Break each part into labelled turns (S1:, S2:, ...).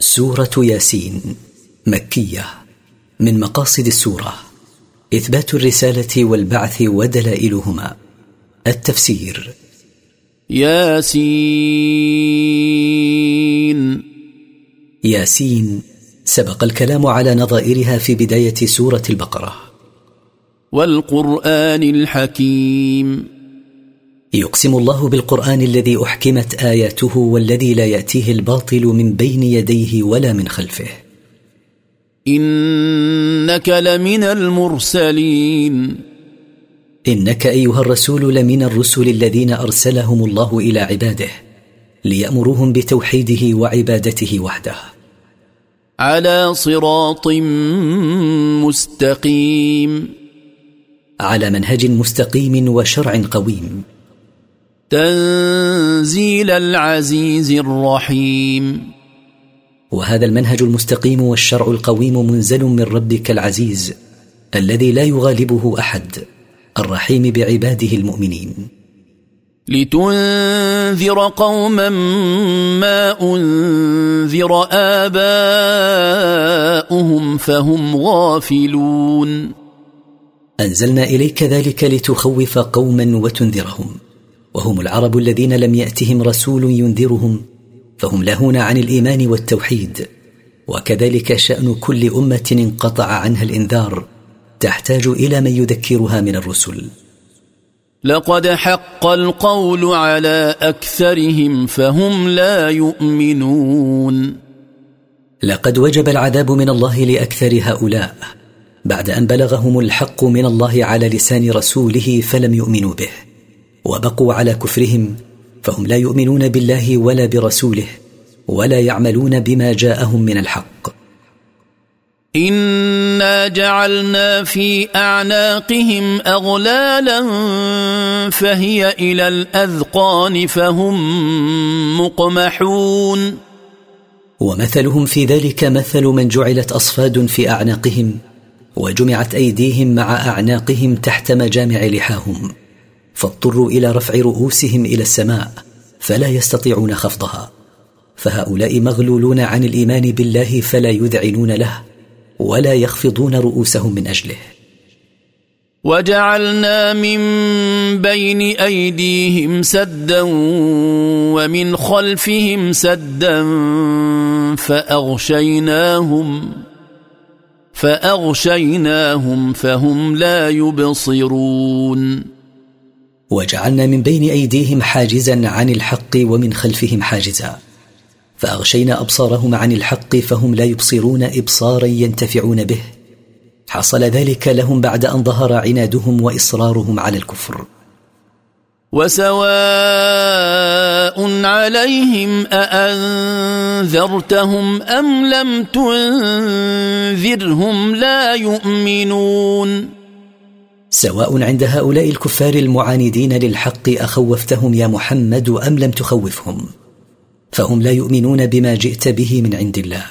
S1: سورة ياسين مكية من مقاصد السورة إثبات الرسالة والبعث ودلائلهما التفسير
S2: ياسين
S1: ياسين سبق الكلام على نظائرها في بداية سورة البقرة
S2: والقرآن الحكيم
S1: يقسم الله بالقران الذي احكمت اياته والذي لا ياتيه الباطل من بين يديه ولا من خلفه
S2: انك لمن المرسلين
S1: انك ايها الرسول لمن الرسل الذين ارسلهم الله الى عباده ليامروهم بتوحيده وعبادته وحده
S2: على صراط مستقيم
S1: على منهج مستقيم وشرع قويم
S2: تنزيل العزيز الرحيم
S1: وهذا المنهج المستقيم والشرع القويم منزل من ربك العزيز الذي لا يغالبه احد الرحيم بعباده المؤمنين
S2: لتنذر قوما ما انذر اباؤهم فهم غافلون
S1: انزلنا اليك ذلك لتخوف قوما وتنذرهم وهم العرب الذين لم ياتهم رسول ينذرهم فهم لاهون عن الايمان والتوحيد وكذلك شان كل امه انقطع عنها الانذار تحتاج الى من يذكرها من الرسل
S2: لقد حق القول على اكثرهم فهم لا يؤمنون
S1: لقد وجب العذاب من الله لاكثر هؤلاء بعد ان بلغهم الحق من الله على لسان رسوله فلم يؤمنوا به وبقوا على كفرهم فهم لا يؤمنون بالله ولا برسوله ولا يعملون بما جاءهم من الحق
S2: انا جعلنا في اعناقهم اغلالا فهي الى الاذقان فهم مقمحون
S1: ومثلهم في ذلك مثل من جعلت اصفاد في اعناقهم وجمعت ايديهم مع اعناقهم تحت مجامع لحاهم فاضطروا الى رفع رؤوسهم الى السماء فلا يستطيعون خفضها فهؤلاء مغلولون عن الايمان بالله فلا يذعنون له ولا يخفضون رؤوسهم من اجله
S2: وجعلنا من بين ايديهم سدا ومن خلفهم سدا فاغشيناهم فاغشيناهم فهم لا يبصرون
S1: وجعلنا من بين أيديهم حاجزا عن الحق ومن خلفهم حاجزا فأغشينا أبصارهم عن الحق فهم لا يبصرون إبصارا ينتفعون به حصل ذلك لهم بعد أن ظهر عنادهم وإصرارهم على الكفر
S2: وسواء عليهم أأنذرتهم أم لم تنذرهم لا يؤمنون
S1: سواء عند هؤلاء الكفار المعاندين للحق اخوفتهم يا محمد ام لم تخوفهم فهم لا يؤمنون بما جئت به من عند الله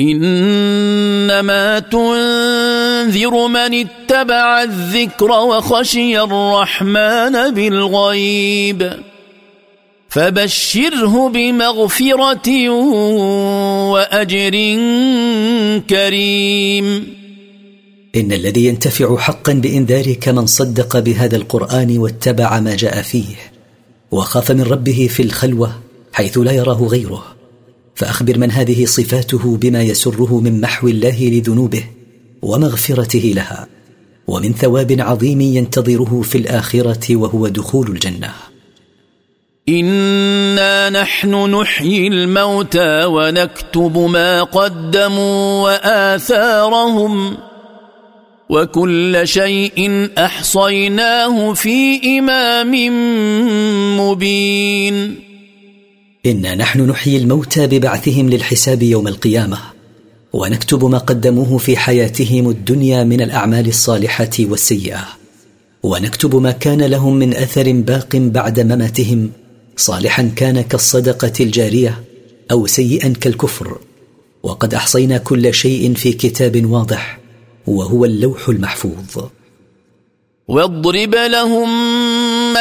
S2: انما تنذر من اتبع الذكر وخشي الرحمن بالغيب فبشره بمغفره واجر كريم
S1: ان الذي ينتفع حقا بانذارك من صدق بهذا القران واتبع ما جاء فيه وخاف من ربه في الخلوه حيث لا يراه غيره فاخبر من هذه صفاته بما يسره من محو الله لذنوبه ومغفرته لها ومن ثواب عظيم ينتظره في الاخره وهو دخول الجنه
S2: انا نحن نحيي الموتى ونكتب ما قدموا واثارهم وكل شيء احصيناه في امام مبين
S1: انا نحن نحيي الموتى ببعثهم للحساب يوم القيامه ونكتب ما قدموه في حياتهم الدنيا من الاعمال الصالحه والسيئه ونكتب ما كان لهم من اثر باق بعد مماتهم صالحا كان كالصدقه الجاريه او سيئا كالكفر وقد احصينا كل شيء في كتاب واضح وهو اللوح المحفوظ
S2: واضرب لهم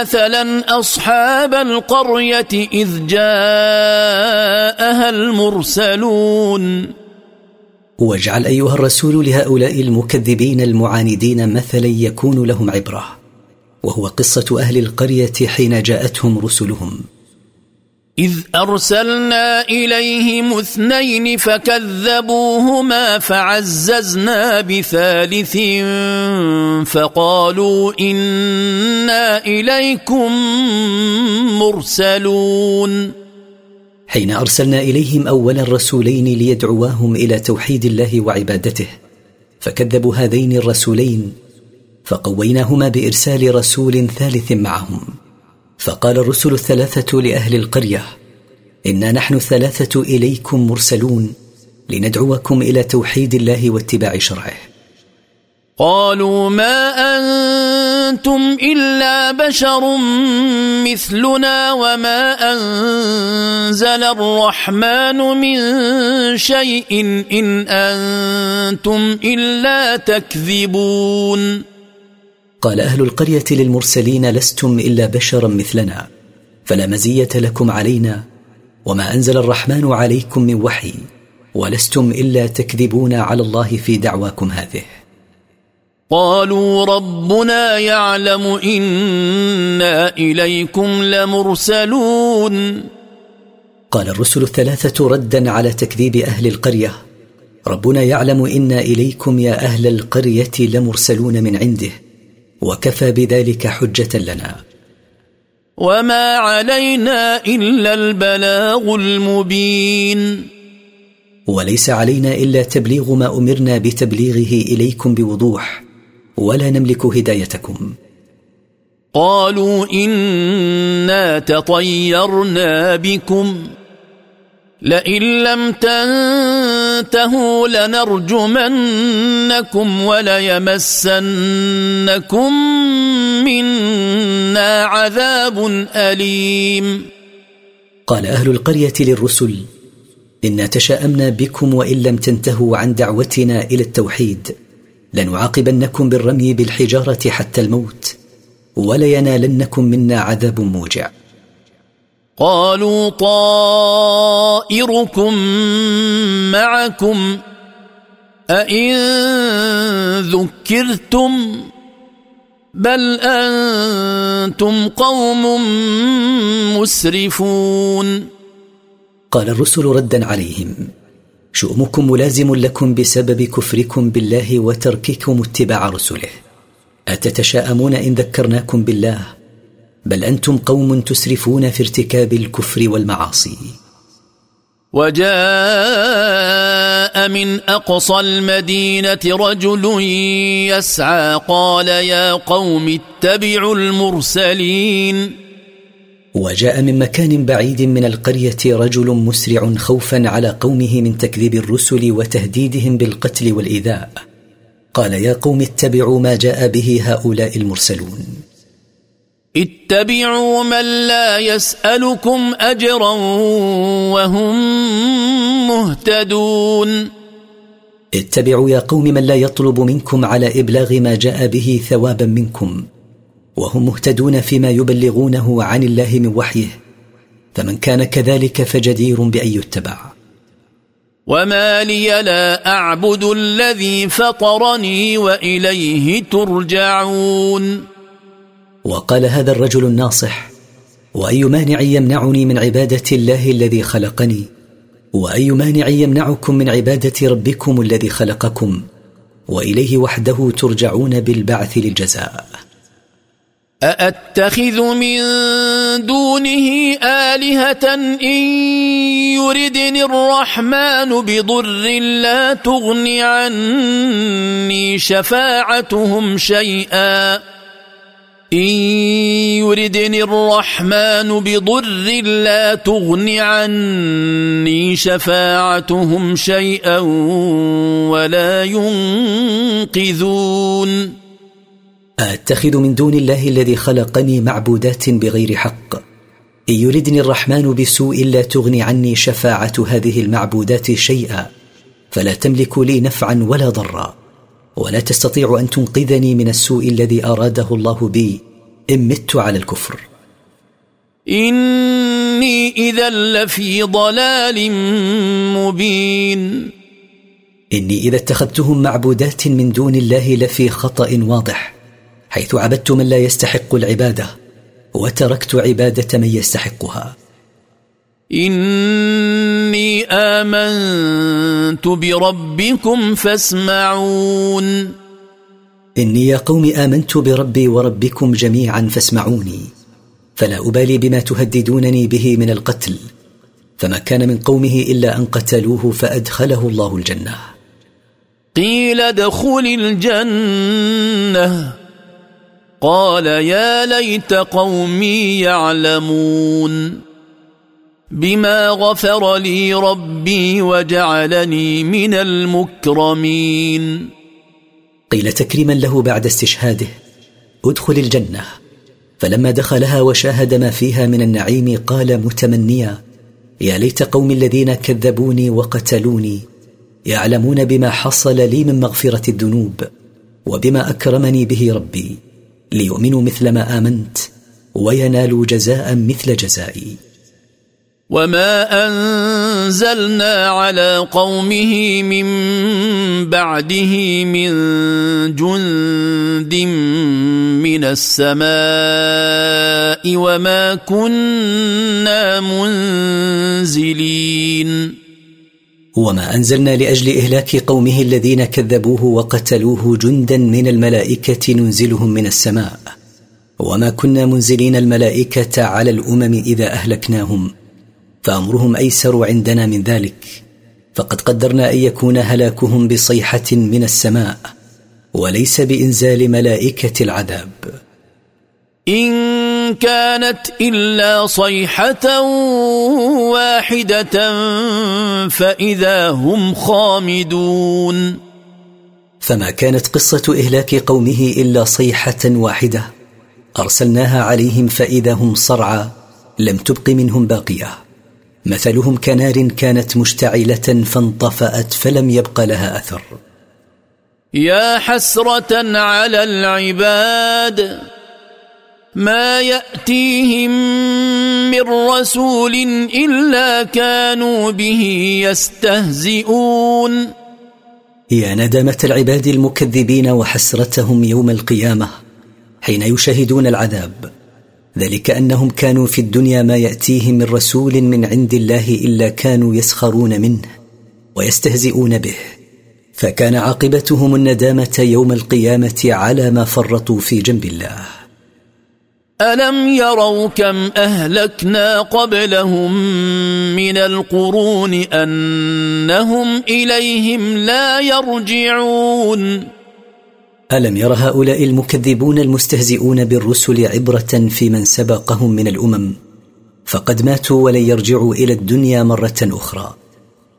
S2: مثلا اصحاب القريه اذ جاءها المرسلون
S1: واجعل ايها الرسول لهؤلاء المكذبين المعاندين مثلا يكون لهم عبره وهو قصه اهل القريه حين جاءتهم رسلهم
S2: إذ أرسلنا إليهم اثنين فكذبوهما فعززنا بثالث فقالوا إنا إليكم مرسلون
S1: حين أرسلنا إليهم أولا الرسولين ليدعواهم إلى توحيد الله وعبادته فكذبوا هذين الرسولين فقويناهما بإرسال رسول ثالث معهم فقال الرسل الثلاثه لاهل القريه انا نحن الثلاثه اليكم مرسلون لندعوكم الى توحيد الله واتباع شرعه
S2: قالوا ما انتم الا بشر مثلنا وما انزل الرحمن من شيء ان انتم الا تكذبون
S1: قال اهل القريه للمرسلين لستم الا بشرا مثلنا فلا مزيه لكم علينا وما انزل الرحمن عليكم من وحي ولستم الا تكذبون على الله في دعواكم هذه
S2: قالوا ربنا يعلم انا اليكم لمرسلون
S1: قال الرسل الثلاثه ردا على تكذيب اهل القريه ربنا يعلم انا اليكم يا اهل القريه لمرسلون من عنده وكفى بذلك حجه لنا
S2: وما علينا الا البلاغ المبين
S1: وليس علينا الا تبليغ ما امرنا بتبليغه اليكم بوضوح ولا نملك هدايتكم
S2: قالوا انا تطيرنا بكم لئن لم تنتهوا تنتهوا لنرجمنكم وليمسنكم منا عذاب أليم
S1: قال أهل القرية للرسل إنا تشاءمنا بكم وإن لم تنتهوا عن دعوتنا إلى التوحيد لنعاقبنكم بالرمي بالحجارة حتى الموت ولينالنكم منا عذاب موجع
S2: قالوا طائركم معكم أئن ذكرتم بل أنتم قوم مسرفون
S1: قال الرسل ردا عليهم شؤمكم ملازم لكم بسبب كفركم بالله وترككم اتباع رسله أتتشاءمون إن ذكرناكم بالله بل انتم قوم تسرفون في ارتكاب الكفر والمعاصي
S2: وجاء من اقصى المدينه رجل يسعى قال يا قوم اتبعوا المرسلين
S1: وجاء من مكان بعيد من القريه رجل مسرع خوفا على قومه من تكذيب الرسل وتهديدهم بالقتل والايذاء قال يا قوم اتبعوا ما جاء به هؤلاء المرسلون
S2: اتبعوا من لا يسألكم أجرا وهم مهتدون
S1: اتبعوا يا قوم من لا يطلب منكم على إبلاغ ما جاء به ثوابا منكم وهم مهتدون فيما يبلغونه عن الله من وحيه فمن كان كذلك فجدير بأن يتبع
S2: وما لي لا أعبد الذي فطرني وإليه ترجعون
S1: وقال هذا الرجل الناصح واي مانع يمنعني من عباده الله الذي خلقني واي مانع يمنعكم من عباده ربكم الذي خلقكم واليه وحده ترجعون بالبعث للجزاء
S2: أأتخذ من دونه آلهة إن يردني الرحمن بضر لا تغن عني شفاعتهم شيئا إن يردني الرحمن بضر لا تغن عني شفاعتهم شيئا ولا ينقذون
S1: أتخذ من دون الله الذي خلقني معبودات بغير حق إن يردني الرحمن بسوء لا تغني عني شفاعة هذه المعبودات شيئا فلا تملك لي نفعا ولا ضرا ولا تستطيع ان تنقذني من السوء الذي اراده الله بي ان مت على الكفر
S2: اني اذا لفي ضلال مبين
S1: اني اذا اتخذتهم معبودات من دون الله لفي خطا واضح حيث عبدت من لا يستحق العباده وتركت عباده من يستحقها
S2: إني آمنت بربكم فاسمعون
S1: إني يا قوم آمنت بربي وربكم جميعا فاسمعوني فلا أبالي بما تهددونني به من القتل فما كان من قومه إلا أن قتلوه فأدخله الله الجنة
S2: قيل ادخل الجنة قال يا ليت قومي يعلمون بما غفر لي ربي وجعلني من المكرمين
S1: قيل تكريما له بعد استشهاده ادخل الجنه فلما دخلها وشاهد ما فيها من النعيم قال متمنيا يا ليت قوم الذين كذبوني وقتلوني يعلمون بما حصل لي من مغفره الذنوب وبما اكرمني به ربي ليؤمنوا مثل ما امنت وينالوا جزاء مثل جزائي
S2: وما انزلنا على قومه من بعده من جند من السماء وما كنا منزلين
S1: وما انزلنا لاجل اهلاك قومه الذين كذبوه وقتلوه جندا من الملائكه ننزلهم من السماء وما كنا منزلين الملائكه على الامم اذا اهلكناهم فامرهم ايسر عندنا من ذلك فقد قدرنا ان يكون هلاكهم بصيحه من السماء وليس بانزال ملائكه العذاب
S2: إن كانت الا صيحه واحده فاذا هم خامدون
S1: فما كانت قصه اهلاك قومه الا صيحه واحده ارسلناها عليهم فاذا هم صرعى لم تبق منهم باقيه مثلهم كنار كانت مشتعله فانطفات فلم يبق لها اثر
S2: يا حسره على العباد ما ياتيهم من رسول الا كانوا به يستهزئون
S1: يا ندامه العباد المكذبين وحسرتهم يوم القيامه حين يشاهدون العذاب ذلك انهم كانوا في الدنيا ما ياتيهم من رسول من عند الله الا كانوا يسخرون منه ويستهزئون به فكان عاقبتهم الندامه يوم القيامه على ما فرطوا في جنب الله
S2: الم يروا كم اهلكنا قبلهم من القرون انهم اليهم لا يرجعون
S1: ألم ير هؤلاء المكذبون المستهزئون بالرسل عبرة في من سبقهم من الأمم فقد ماتوا ولن يرجعوا إلى الدنيا مرة أخرى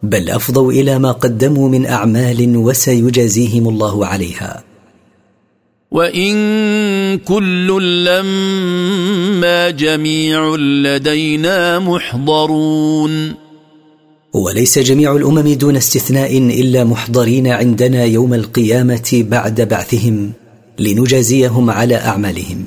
S1: بل أفضوا إلى ما قدموا من أعمال وسيجازيهم الله عليها
S2: وان كل لما جميع لدينا محضرون
S1: وليس جميع الامم دون استثناء الا محضرين عندنا يوم القيامه بعد بعثهم لنجازيهم على اعمالهم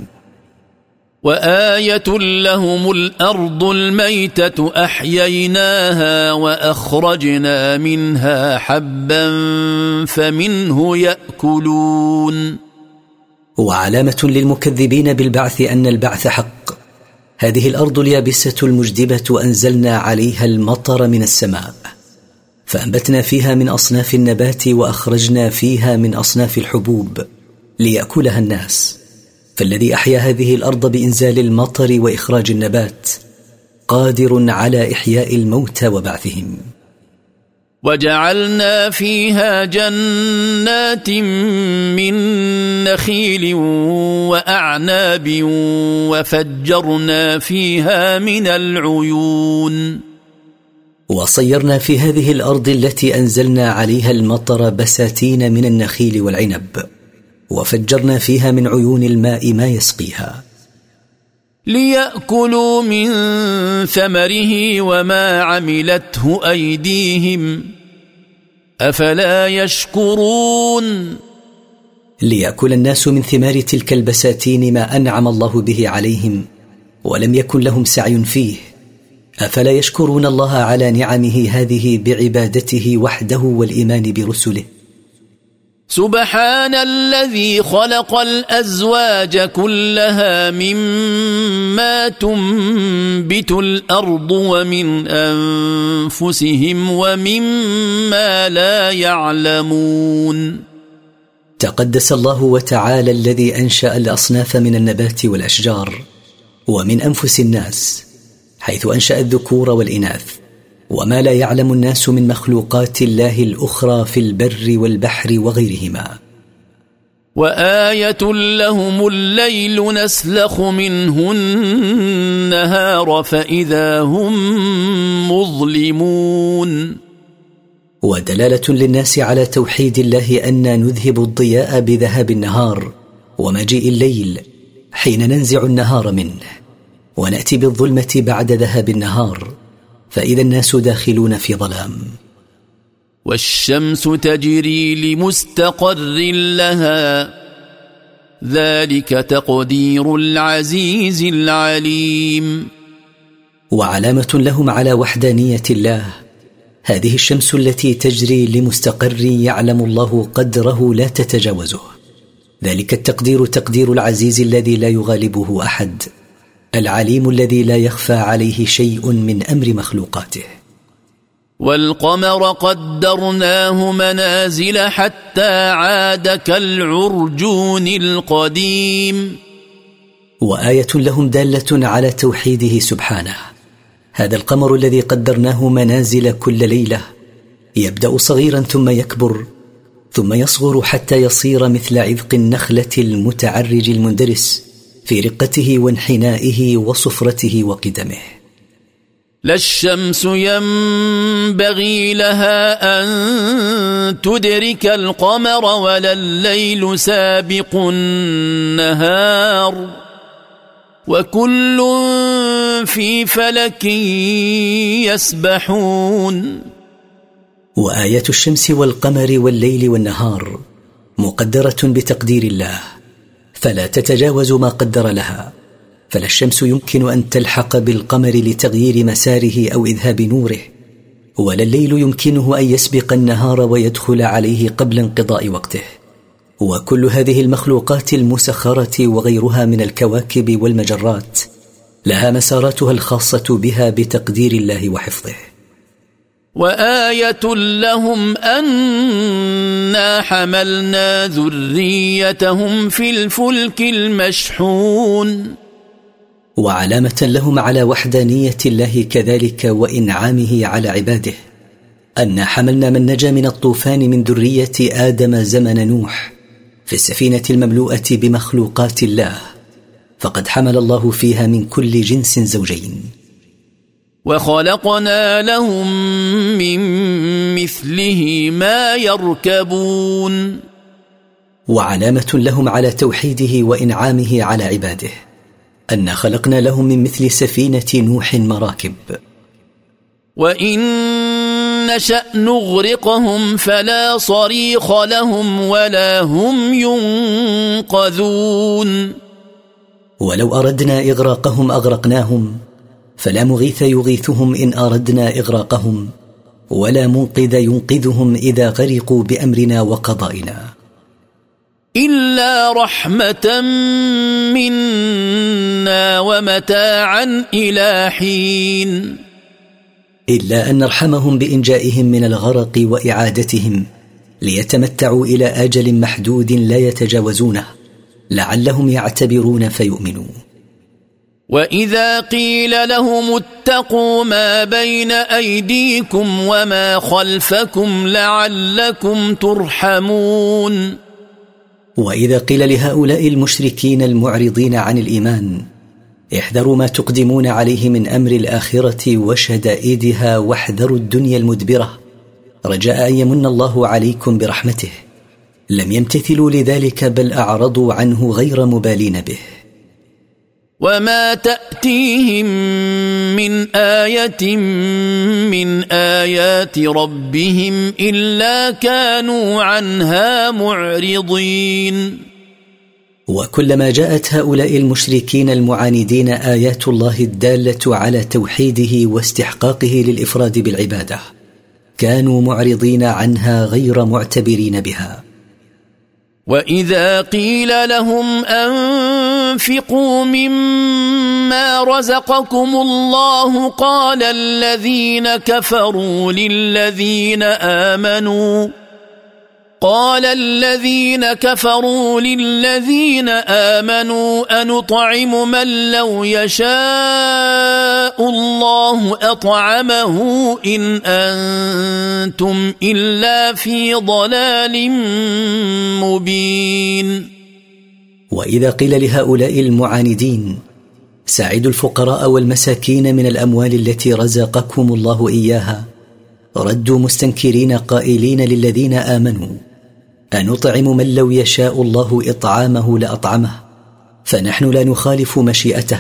S2: وايه لهم الارض الميته احييناها واخرجنا منها حبا فمنه ياكلون
S1: وعلامه للمكذبين بالبعث ان البعث حق هذه الارض اليابسه المجدبه انزلنا عليها المطر من السماء فانبتنا فيها من اصناف النبات واخرجنا فيها من اصناف الحبوب لياكلها الناس فالذي احيا هذه الارض بانزال المطر واخراج النبات قادر على احياء الموتى وبعثهم
S2: وجعلنا فيها جنات من نخيل واعناب وفجرنا فيها من العيون
S1: وصيرنا في هذه الارض التي انزلنا عليها المطر بساتين من النخيل والعنب وفجرنا فيها من عيون الماء ما يسقيها
S2: لياكلوا من ثمره وما عملته ايديهم أفلا يشكرون
S1: ليأكل الناس من ثمار تلك البساتين ما أنعم الله به عليهم ولم يكن لهم سعي فيه أفلا يشكرون الله على نعمه هذه بعبادته وحده والإيمان برسله
S2: سبحان الذي خلق الازواج كلها مما تنبت الارض ومن انفسهم ومما لا يعلمون
S1: تقدس الله وتعالى الذي انشا الاصناف من النبات والاشجار ومن انفس الناس حيث انشا الذكور والاناث وما لا يعلم الناس من مخلوقات الله الاخرى في البر والبحر وغيرهما
S2: وايه لهم الليل نسلخ منه النهار فاذا هم مظلمون
S1: ودلاله للناس على توحيد الله انا نذهب الضياء بذهاب النهار ومجيء الليل حين ننزع النهار منه وناتي بالظلمه بعد ذهاب النهار فاذا الناس داخلون في ظلام
S2: والشمس تجري لمستقر لها ذلك تقدير العزيز العليم
S1: وعلامه لهم على وحدانيه الله هذه الشمس التي تجري لمستقر يعلم الله قدره لا تتجاوزه ذلك التقدير تقدير العزيز الذي لا يغالبه احد العليم الذي لا يخفى عليه شيء من امر مخلوقاته
S2: والقمر قدرناه منازل حتى عاد كالعرجون القديم
S1: وايه لهم داله على توحيده سبحانه هذا القمر الذي قدرناه منازل كل ليله يبدا صغيرا ثم يكبر ثم يصغر حتى يصير مثل عذق النخله المتعرج المندرس في رقته وانحنائه وصفرته وقدمه
S2: لا الشمس ينبغي لها ان تدرك القمر ولا الليل سابق النهار وكل في فلك يسبحون
S1: وايات الشمس والقمر والليل والنهار مقدره بتقدير الله فلا تتجاوز ما قدر لها فلا الشمس يمكن ان تلحق بالقمر لتغيير مساره او اذهاب نوره ولا الليل يمكنه ان يسبق النهار ويدخل عليه قبل انقضاء وقته وكل هذه المخلوقات المسخره وغيرها من الكواكب والمجرات لها مساراتها الخاصه بها بتقدير الله وحفظه
S2: وايه لهم انا حملنا ذريتهم في الفلك المشحون
S1: وعلامه لهم على وحدانيه الله كذلك وانعامه على عباده انا حملنا من نجا من الطوفان من ذريه ادم زمن نوح في السفينه المملوءه بمخلوقات الله فقد حمل الله فيها من كل جنس زوجين
S2: وخلقنا لهم من مثله ما يركبون
S1: وعلامه لهم على توحيده وانعامه على عباده انا خلقنا لهم من مثل سفينه نوح مراكب
S2: وان نشا نغرقهم فلا صريخ لهم ولا هم ينقذون
S1: ولو اردنا اغراقهم اغرقناهم فلا مغيث يغيثهم ان اردنا اغراقهم ولا منقذ ينقذهم اذا غرقوا بامرنا وقضائنا
S2: الا رحمه منا ومتاعا الى حين
S1: الا ان نرحمهم بانجائهم من الغرق واعادتهم ليتمتعوا الى اجل محدود لا يتجاوزونه لعلهم يعتبرون فيؤمنون
S2: واذا قيل لهم اتقوا ما بين ايديكم وما خلفكم لعلكم ترحمون
S1: واذا قيل لهؤلاء المشركين المعرضين عن الايمان احذروا ما تقدمون عليه من امر الاخره وشدائدها واحذروا الدنيا المدبره رجاء ان يمن الله عليكم برحمته لم يمتثلوا لذلك بل اعرضوا عنه غير مبالين به
S2: وما تاتيهم من ايه من ايات ربهم الا كانوا عنها معرضين
S1: وكلما جاءت هؤلاء المشركين المعاندين ايات الله الداله على توحيده واستحقاقه للافراد بالعباده كانوا معرضين عنها غير معتبرين بها
S2: واذا قيل لهم ان انفقوا مما رزقكم الله قال الذين كفروا للذين امنوا قال الذين كفروا للذين امنوا انطعم من لو يشاء الله اطعمه ان انتم الا في ضلال مبين
S1: واذا قيل لهؤلاء المعاندين ساعدوا الفقراء والمساكين من الاموال التي رزقكم الله اياها ردوا مستنكرين قائلين للذين امنوا انطعم من لو يشاء الله اطعامه لاطعمه فنحن لا نخالف مشيئته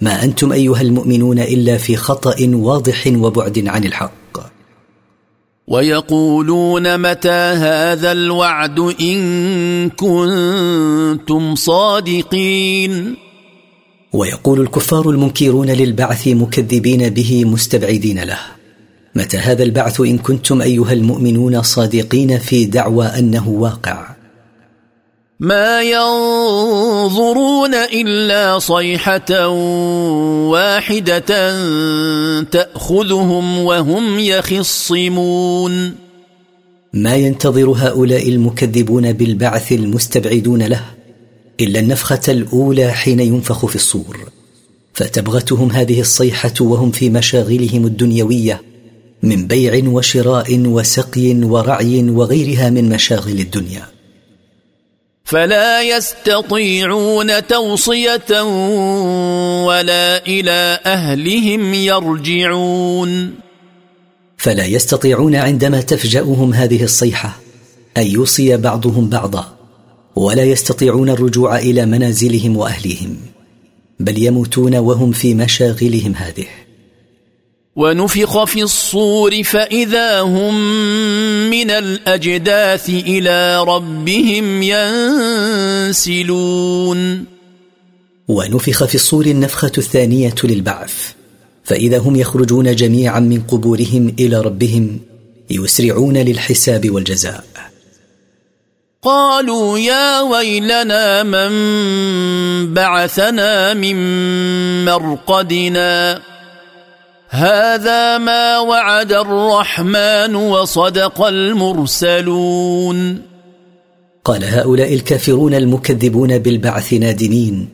S1: ما انتم ايها المؤمنون الا في خطا واضح وبعد عن الحق
S2: ويقولون متى هذا الوعد ان كنتم صادقين
S1: ويقول الكفار المنكرون للبعث مكذبين به مستبعدين له متى هذا البعث ان كنتم ايها المؤمنون صادقين في دعوى انه واقع
S2: ما ينظرون الا صيحه واحده تاخذهم وهم يخصمون
S1: ما ينتظر هؤلاء المكذبون بالبعث المستبعدون له الا النفخه الاولى حين ينفخ في الصور فتبغتهم هذه الصيحه وهم في مشاغلهم الدنيويه من بيع وشراء وسقي ورعي وغيرها من مشاغل الدنيا
S2: فلا يستطيعون توصيه ولا الى اهلهم يرجعون
S1: فلا يستطيعون عندما تفجاهم هذه الصيحه ان يوصي بعضهم بعضا ولا يستطيعون الرجوع الى منازلهم واهليهم بل يموتون وهم في مشاغلهم هذه
S2: ونفخ في الصور فاذا هم من الاجداث الى ربهم ينسلون
S1: ونفخ في الصور النفخه الثانيه للبعث فاذا هم يخرجون جميعا من قبورهم الى ربهم يسرعون للحساب والجزاء
S2: قالوا يا ويلنا من بعثنا من مرقدنا هذا ما وعد الرحمن وصدق المرسلون
S1: قال هؤلاء الكافرون المكذبون بالبعث نادمين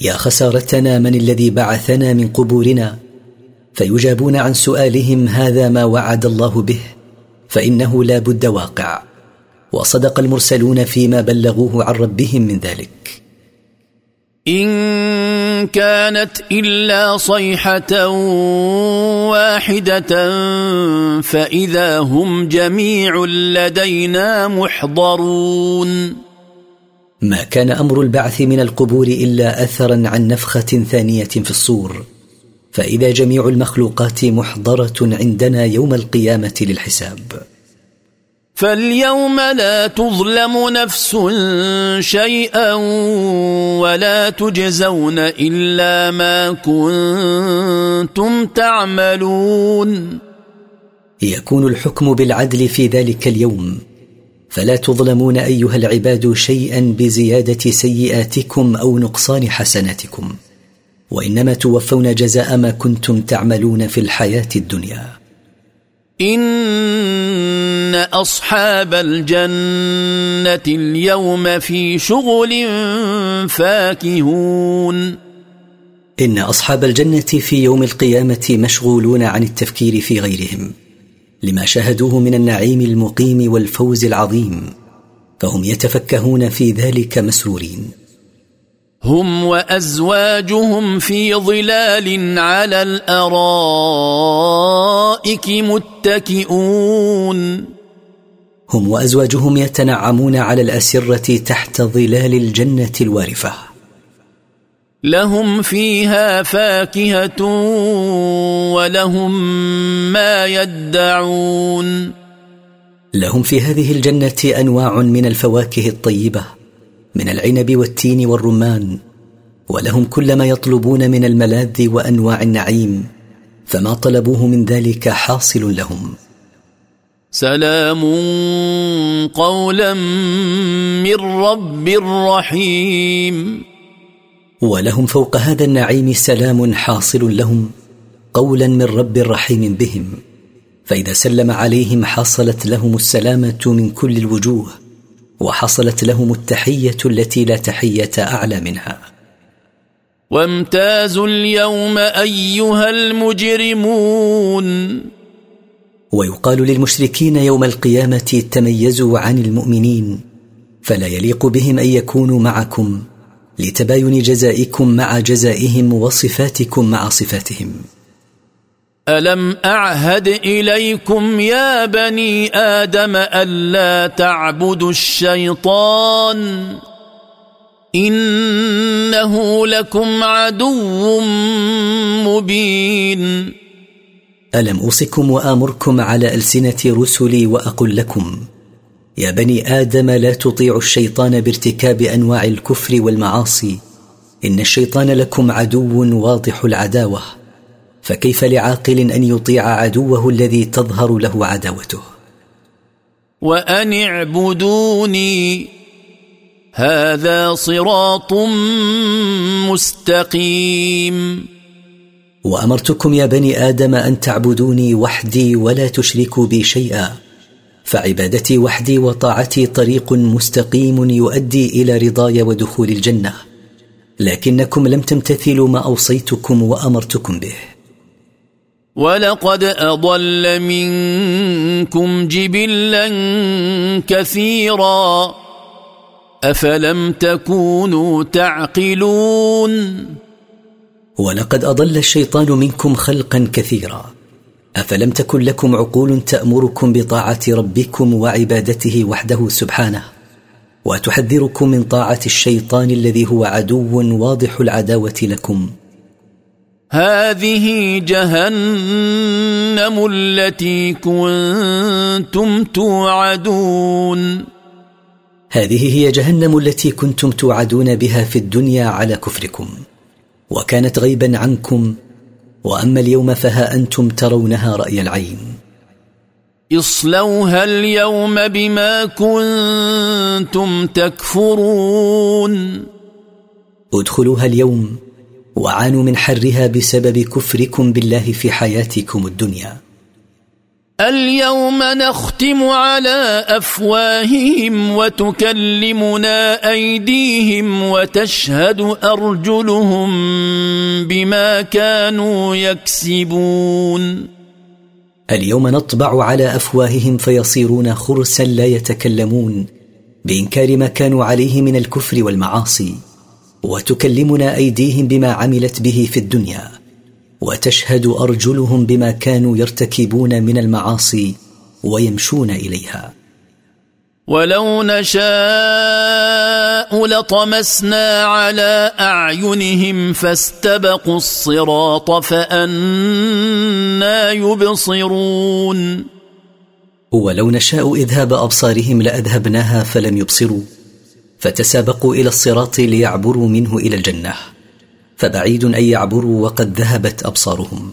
S1: يا خسارتنا من الذي بعثنا من قبورنا فيجابون عن سؤالهم هذا ما وعد الله به فانه لا بد واقع وصدق المرسلون فيما بلغوه عن ربهم من ذلك
S2: ان كانت الا صيحه واحده فاذا هم جميع لدينا محضرون
S1: ما كان امر البعث من القبور الا اثرا عن نفخه ثانيه في الصور فاذا جميع المخلوقات محضره عندنا يوم القيامه للحساب
S2: فاليوم لا تظلم نفس شيئا ولا تجزون الا ما كنتم تعملون
S1: يكون الحكم بالعدل في ذلك اليوم فلا تظلمون ايها العباد شيئا بزياده سيئاتكم او نقصان حسناتكم وانما توفون جزاء ما كنتم تعملون في الحياه الدنيا
S2: ان اصحاب الجنه اليوم في شغل فاكهون
S1: ان اصحاب الجنه في يوم القيامه مشغولون عن التفكير في غيرهم لما شاهدوه من النعيم المقيم والفوز العظيم فهم يتفكهون في ذلك مسرورين
S2: هم وازواجهم في ظلال على الارائك متكئون
S1: هم وازواجهم يتنعمون على الاسره تحت ظلال الجنه الوارفه
S2: لهم فيها فاكهه ولهم ما يدعون
S1: لهم في هذه الجنه انواع من الفواكه الطيبه من العنب والتين والرمان ولهم كل ما يطلبون من الملاذ وانواع النعيم فما طلبوه من ذلك حاصل لهم
S2: سلام قولا من رب رحيم
S1: ولهم فوق هذا النعيم سلام حاصل لهم قولا من رب رحيم بهم فاذا سلم عليهم حصلت لهم السلامه من كل الوجوه وحصلت لهم التحيه التي لا تحيه اعلى منها
S2: وامتازوا اليوم ايها المجرمون
S1: ويقال للمشركين يوم القيامه تميزوا عن المؤمنين فلا يليق بهم ان يكونوا معكم لتباين جزائكم مع جزائهم وصفاتكم مع صفاتهم
S2: الم اعهد اليكم يا بني ادم الا تعبدوا الشيطان انه لكم عدو مبين
S1: الم اوصكم وامركم على السنه رسلي واقل لكم يا بني ادم لا تطيعوا الشيطان بارتكاب انواع الكفر والمعاصي ان الشيطان لكم عدو واضح العداوه فكيف لعاقل ان يطيع عدوه الذي تظهر له عداوته
S2: وان اعبدوني هذا صراط مستقيم
S1: وامرتكم يا بني ادم ان تعبدوني وحدي ولا تشركوا بي شيئا فعبادتي وحدي وطاعتي طريق مستقيم يؤدي الى رضاي ودخول الجنه لكنكم لم تمتثلوا ما اوصيتكم وامرتكم به
S2: ولقد اضل منكم جبلا كثيرا افلم تكونوا تعقلون
S1: ولقد اضل الشيطان منكم خلقا كثيرا افلم تكن لكم عقول تامركم بطاعه ربكم وعبادته وحده سبحانه وتحذركم من طاعه الشيطان الذي هو عدو واضح العداوه لكم
S2: هذه جهنم التي كنتم توعدون
S1: هذه هي جهنم التي كنتم توعدون بها في الدنيا على كفركم وكانت غيبا عنكم واما اليوم فها انتم ترونها راي العين
S2: اصلوها اليوم بما كنتم تكفرون
S1: ادخلوها اليوم وعانوا من حرها بسبب كفركم بالله في حياتكم الدنيا
S2: اليوم نختم على افواههم وتكلمنا ايديهم وتشهد ارجلهم بما كانوا يكسبون
S1: اليوم نطبع على افواههم فيصيرون خرسا لا يتكلمون بانكار ما كانوا عليه من الكفر والمعاصي وتكلمنا ايديهم بما عملت به في الدنيا وتشهد ارجلهم بما كانوا يرتكبون من المعاصي ويمشون اليها
S2: ولو نشاء لطمسنا على اعينهم فاستبقوا الصراط فانا يبصرون
S1: ولو نشاء اذهاب ابصارهم لاذهبناها فلم يبصروا فتسابقوا الى الصراط ليعبروا منه الى الجنه فبعيد ان يعبروا وقد ذهبت ابصارهم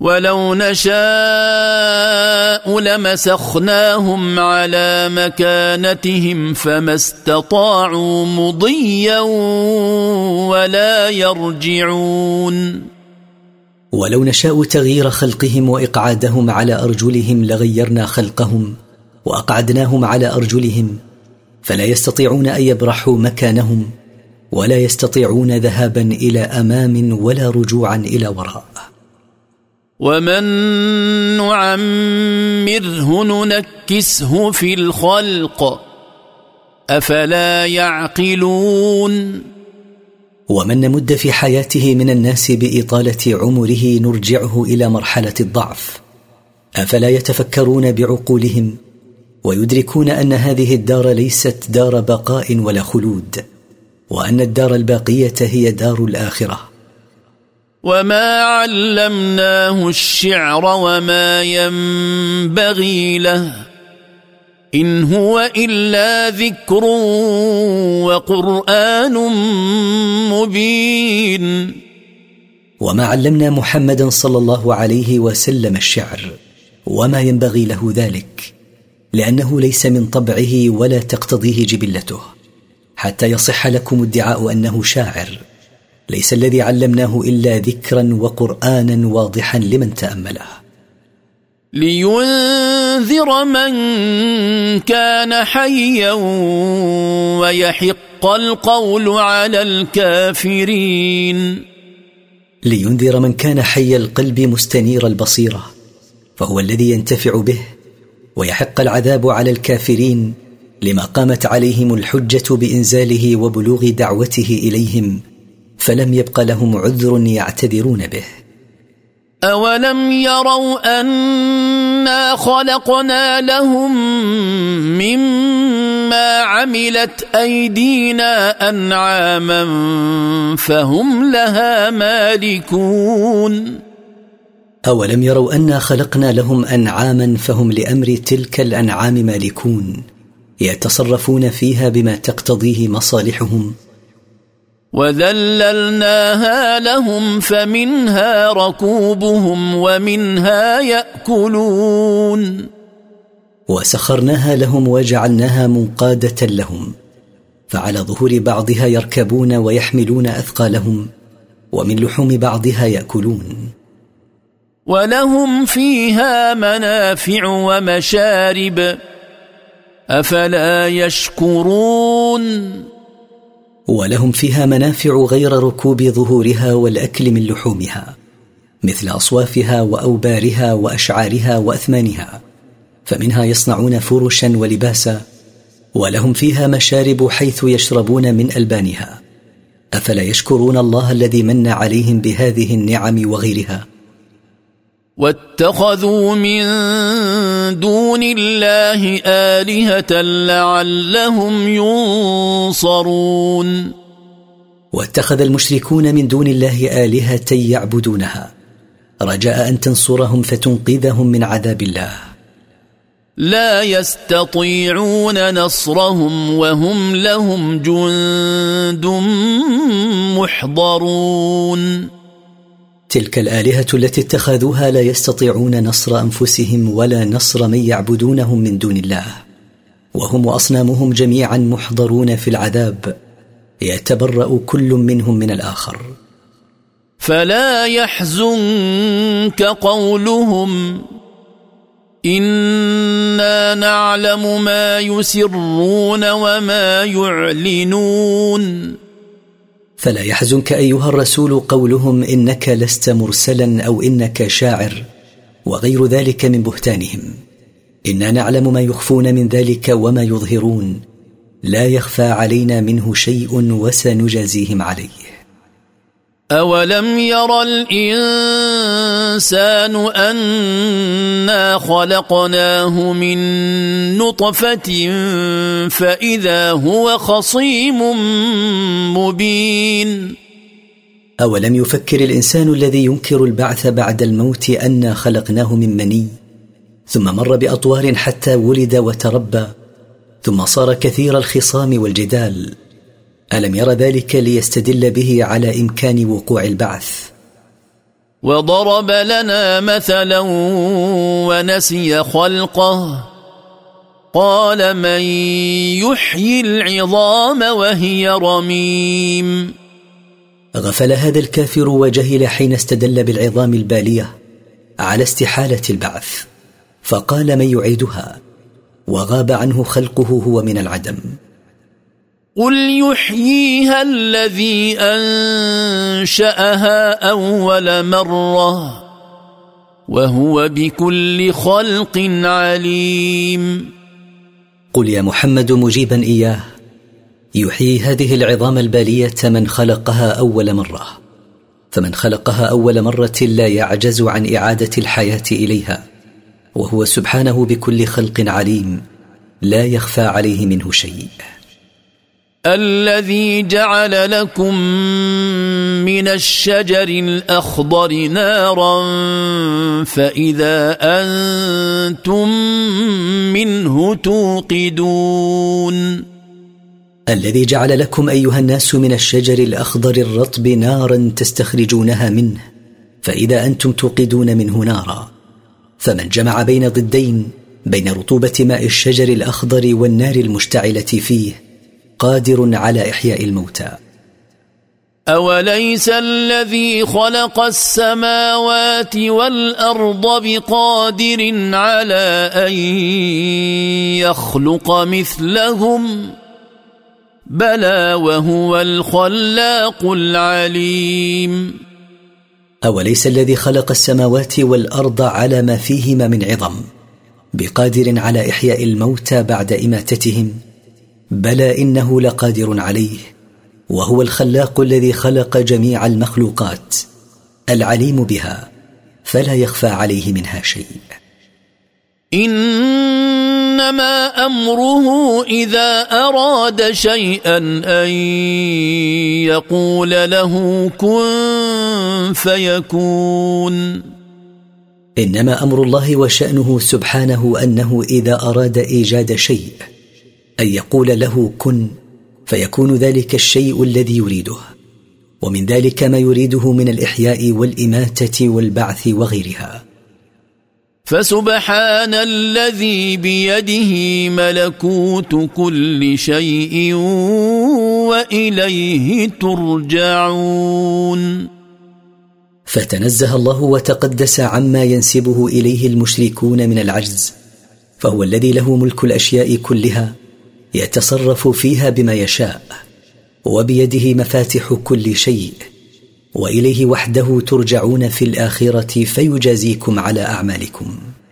S2: ولو نشاء لمسخناهم على مكانتهم فما استطاعوا مضيا ولا يرجعون
S1: ولو نشاء تغيير خلقهم واقعادهم على ارجلهم لغيرنا خلقهم واقعدناهم على ارجلهم فلا يستطيعون ان يبرحوا مكانهم ولا يستطيعون ذهابا الى امام ولا رجوعا الى وراء
S2: ومن نعمره ننكسه في الخلق افلا يعقلون
S1: ومن نمد في حياته من الناس باطاله عمره نرجعه الى مرحله الضعف افلا يتفكرون بعقولهم ويدركون ان هذه الدار ليست دار بقاء ولا خلود وان الدار الباقيه هي دار الاخره
S2: وما علمناه الشعر وما ينبغي له ان هو الا ذكر وقران مبين
S1: وما علمنا محمدا صلى الله عليه وسلم الشعر وما ينبغي له ذلك لانه ليس من طبعه ولا تقتضيه جبلته حتى يصح لكم ادعاء انه شاعر ليس الذي علمناه الا ذكرا وقرانا واضحا لمن تامله
S2: لينذر من كان حيا ويحق القول على الكافرين
S1: لينذر من كان حي القلب مستنير البصيره فهو الذي ينتفع به ويحق العذاب على الكافرين لما قامت عليهم الحجه بانزاله وبلوغ دعوته اليهم فلم يبق لهم عذر يعتذرون به
S2: اولم يروا انا خلقنا لهم مما عملت ايدينا انعاما فهم لها مالكون
S1: اولم يروا انا خلقنا لهم انعاما فهم لامر تلك الانعام مالكون يتصرفون فيها بما تقتضيه مصالحهم
S2: وذللناها لهم فمنها ركوبهم ومنها ياكلون
S1: وسخرناها لهم وجعلناها منقاده لهم فعلى ظهور بعضها يركبون ويحملون اثقالهم ومن لحوم بعضها ياكلون
S2: ولهم فيها منافع ومشارب افلا يشكرون
S1: ولهم فيها منافع غير ركوب ظهورها والاكل من لحومها مثل اصوافها واوبارها واشعارها واثمانها فمنها يصنعون فرشا ولباسا ولهم فيها مشارب حيث يشربون من البانها افلا يشكرون الله الذي من عليهم بهذه النعم وغيرها
S2: واتخذوا من دون الله آلهة لعلهم ينصرون
S1: واتخذ المشركون من دون الله آلهة يعبدونها رجاء أن تنصرهم فتنقذهم من عذاب الله
S2: لا يستطيعون نصرهم وهم لهم جند محضرون
S1: تلك الالهه التي اتخذوها لا يستطيعون نصر انفسهم ولا نصر من يعبدونهم من دون الله وهم واصنامهم جميعا محضرون في العذاب يتبرا كل منهم من الاخر
S2: فلا يحزنك قولهم انا نعلم ما يسرون وما يعلنون
S1: فلا يحزنك ايها الرسول قولهم انك لست مرسلا او انك شاعر وغير ذلك من بهتانهم انا نعلم ما يخفون من ذلك وما يظهرون لا يخفى علينا منه شيء وسنجازيهم عليه
S2: أولم يرى الإنسان أنا خلقناه من نطفة فإذا هو خصيم مبين
S1: أولم يفكر الإنسان الذي ينكر البعث بعد الموت أنا خلقناه من مني ثم مر بأطوار حتى ولد وتربى ثم صار كثير الخصام والجدال الم ير ذلك ليستدل به على امكان وقوع البعث
S2: وضرب لنا مثلا ونسي خلقه قال من يحيي العظام وهي رميم
S1: غفل هذا الكافر وجهل حين استدل بالعظام الباليه على استحاله البعث فقال من يعيدها وغاب عنه خلقه هو من العدم
S2: قل يحييها الذي انشاها اول مره وهو بكل خلق عليم
S1: قل يا محمد مجيبا اياه يحيي هذه العظام الباليه من خلقها اول مره فمن خلقها اول مره لا يعجز عن اعاده الحياه اليها وهو سبحانه بكل خلق عليم لا يخفى عليه منه شيء
S2: الذي جعل لكم من الشجر الاخضر نارا فاذا انتم منه توقدون
S1: الذي جعل لكم ايها الناس من الشجر الاخضر الرطب نارا تستخرجونها منه فاذا انتم توقدون منه نارا فمن جمع بين ضدين بين رطوبه ماء الشجر الاخضر والنار المشتعله فيه قادر على إحياء الموتى
S2: أوليس الذي خلق السماوات والأرض بقادر على أن يخلق مثلهم بلى وهو الخلاق العليم
S1: أوليس الذي خلق السماوات والأرض على ما فيهما من عظم بقادر على إحياء الموتى بعد إماتتهم؟ بلى انه لقادر عليه وهو الخلاق الذي خلق جميع المخلوقات العليم بها فلا يخفى عليه منها شيء
S2: انما امره اذا اراد شيئا ان يقول له كن فيكون
S1: انما امر الله وشانه سبحانه انه اذا اراد ايجاد شيء ان يقول له كن فيكون ذلك الشيء الذي يريده ومن ذلك ما يريده من الاحياء والاماته والبعث وغيرها
S2: فسبحان الذي بيده ملكوت كل شيء واليه ترجعون
S1: فتنزه الله وتقدس عما ينسبه اليه المشركون من العجز فهو الذي له ملك الاشياء كلها يتصرف فيها بما يشاء وبيده مفاتح كل شيء واليه وحده ترجعون في الاخره فيجازيكم على اعمالكم